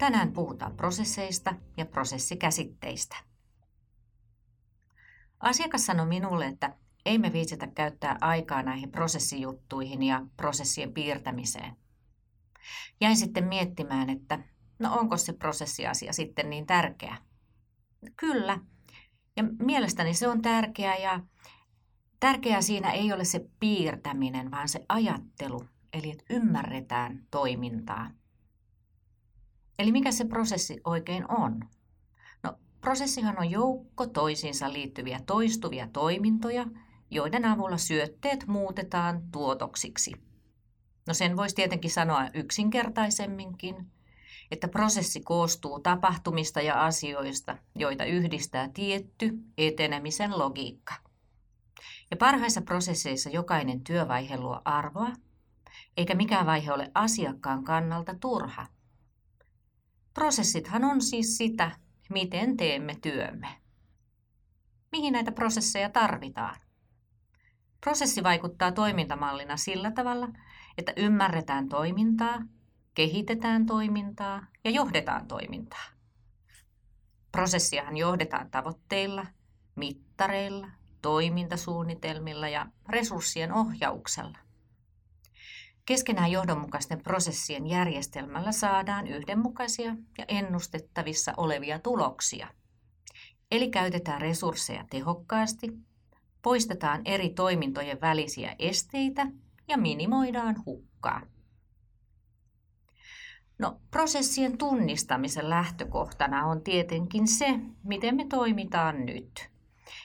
Tänään puhutaan prosesseista ja prosessikäsitteistä. Asiakas sanoi minulle, että ei me viitsitä käyttää aikaa näihin prosessijuttuihin ja prosessien piirtämiseen. Jäin sitten miettimään, että no onko se prosessiasia sitten niin tärkeä. Kyllä. Ja mielestäni se on tärkeää ja tärkeää siinä ei ole se piirtäminen, vaan se ajattelu, eli että ymmärretään toimintaa. Eli mikä se prosessi oikein on? No, prosessihan on joukko toisiinsa liittyviä toistuvia toimintoja, joiden avulla syötteet muutetaan tuotoksiksi. No sen voisi tietenkin sanoa yksinkertaisemminkin, että prosessi koostuu tapahtumista ja asioista, joita yhdistää tietty etenemisen logiikka. Ja parhaissa prosesseissa jokainen työvaihe luo arvoa, eikä mikään vaihe ole asiakkaan kannalta turha. Prosessithan on siis sitä, miten teemme työmme. Mihin näitä prosesseja tarvitaan? Prosessi vaikuttaa toimintamallina sillä tavalla, että ymmärretään toimintaa, kehitetään toimintaa ja johdetaan toimintaa. Prosessiahan johdetaan tavoitteilla, mittareilla, toimintasuunnitelmilla ja resurssien ohjauksella. Keskenään johdonmukaisten prosessien järjestelmällä saadaan yhdenmukaisia ja ennustettavissa olevia tuloksia. Eli käytetään resursseja tehokkaasti, poistetaan eri toimintojen välisiä esteitä ja minimoidaan hukkaa. No, prosessien tunnistamisen lähtökohtana on tietenkin se, miten me toimitaan nyt.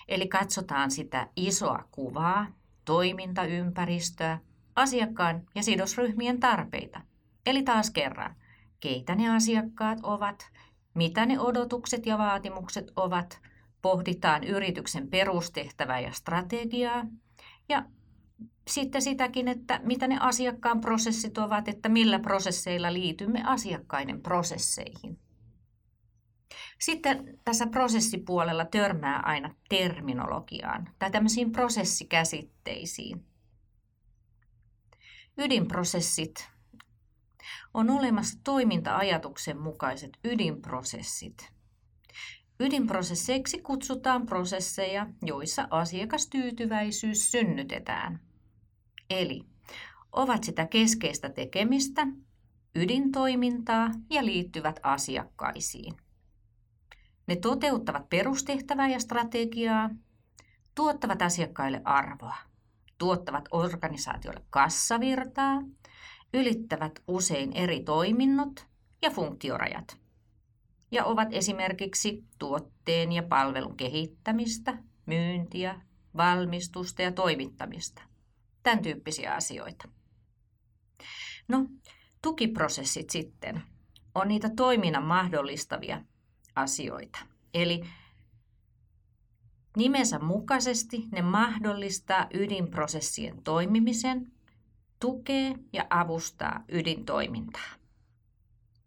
Eli katsotaan sitä isoa kuvaa, toimintaympäristöä, asiakkaan ja sidosryhmien tarpeita. Eli taas kerran, keitä ne asiakkaat ovat, mitä ne odotukset ja vaatimukset ovat, pohditaan yrityksen perustehtävää ja strategiaa ja sitten sitäkin, että mitä ne asiakkaan prosessit ovat, että millä prosesseilla liitymme asiakkaiden prosesseihin. Sitten tässä prosessipuolella törmää aina terminologiaan tai tämmöisiin prosessikäsitteisiin. Ydinprosessit on olemassa toiminta-ajatuksen mukaiset ydinprosessit. Ydinprosesseiksi kutsutaan prosesseja, joissa asiakastyytyväisyys synnytetään. Eli ovat sitä keskeistä tekemistä, ydintoimintaa ja liittyvät asiakkaisiin. Ne toteuttavat perustehtävää ja strategiaa, tuottavat asiakkaille arvoa tuottavat organisaatiolle kassavirtaa, ylittävät usein eri toiminnot ja funktiorajat ja ovat esimerkiksi tuotteen ja palvelun kehittämistä, myyntiä, valmistusta ja toimittamista. Tämän tyyppisiä asioita. No, tukiprosessit sitten on niitä toiminnan mahdollistavia asioita. Eli Nimensä mukaisesti ne mahdollistaa ydinprosessien toimimisen, tukee ja avustaa ydintoimintaa.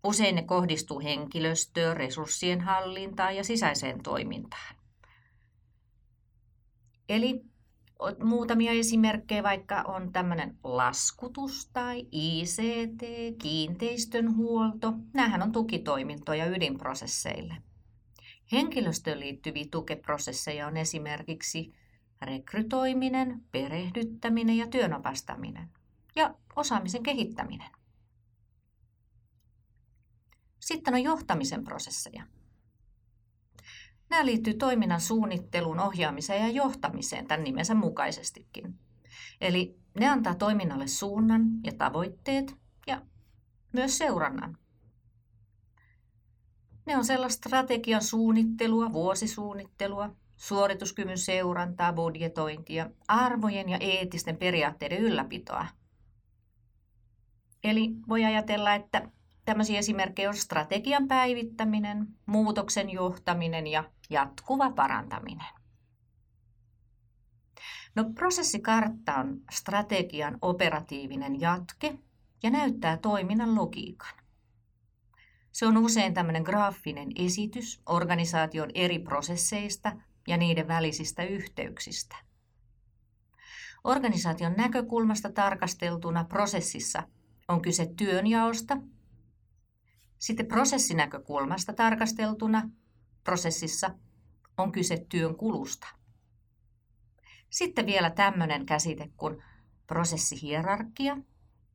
Usein ne kohdistuu henkilöstöön, resurssien hallintaan ja sisäiseen toimintaan. Eli muutamia esimerkkejä, vaikka on tämmöinen laskutus tai ICT, kiinteistönhuolto. Nämähän on tukitoimintoja ydinprosesseille. Henkilöstöön liittyviä tukeprosesseja on esimerkiksi rekrytoiminen, perehdyttäminen ja työnopastaminen ja osaamisen kehittäminen. Sitten on johtamisen prosesseja. Nämä liittyy toiminnan suunnitteluun, ohjaamiseen ja johtamiseen tämän nimensä mukaisestikin. Eli ne antaa toiminnalle suunnan ja tavoitteet ja myös seurannan. Ne on sellaista strategian suunnittelua, vuosisuunnittelua, suorituskyvyn seurantaa, budjetointia, arvojen ja eettisten periaatteiden ylläpitoa. Eli voi ajatella, että tämmöisiä esimerkkejä on strategian päivittäminen, muutoksen johtaminen ja jatkuva parantaminen. No, prosessikartta on strategian operatiivinen jatke ja näyttää toiminnan logiikan. Se on usein tämmöinen graafinen esitys organisaation eri prosesseista ja niiden välisistä yhteyksistä. Organisaation näkökulmasta tarkasteltuna prosessissa on kyse työnjaosta, Sitten prosessinäkökulmasta tarkasteltuna prosessissa on kyse työn kulusta. Sitten vielä tämmöinen käsite kuin prosessihierarkia,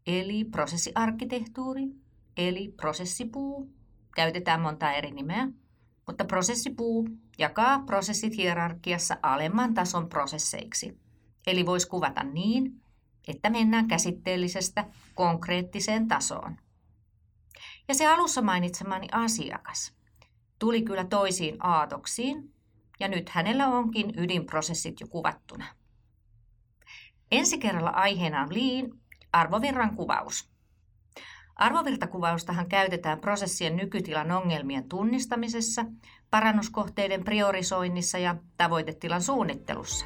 eli prosessiarkkitehtuuri, eli prosessipuu. Käytetään monta eri nimeä, mutta prosessipuu jakaa prosessit hierarkiassa alemman tason prosesseiksi. Eli voisi kuvata niin, että mennään käsitteellisestä konkreettiseen tasoon. Ja se alussa mainitsemani asiakas tuli kyllä toisiin aatoksiin, ja nyt hänellä onkin ydinprosessit jo kuvattuna. Ensi kerralla aiheena on liin arvovirran kuvaus. Arvovirtakuvaustahan käytetään prosessien nykytilan ongelmien tunnistamisessa, parannuskohteiden priorisoinnissa ja tavoitetilan suunnittelussa.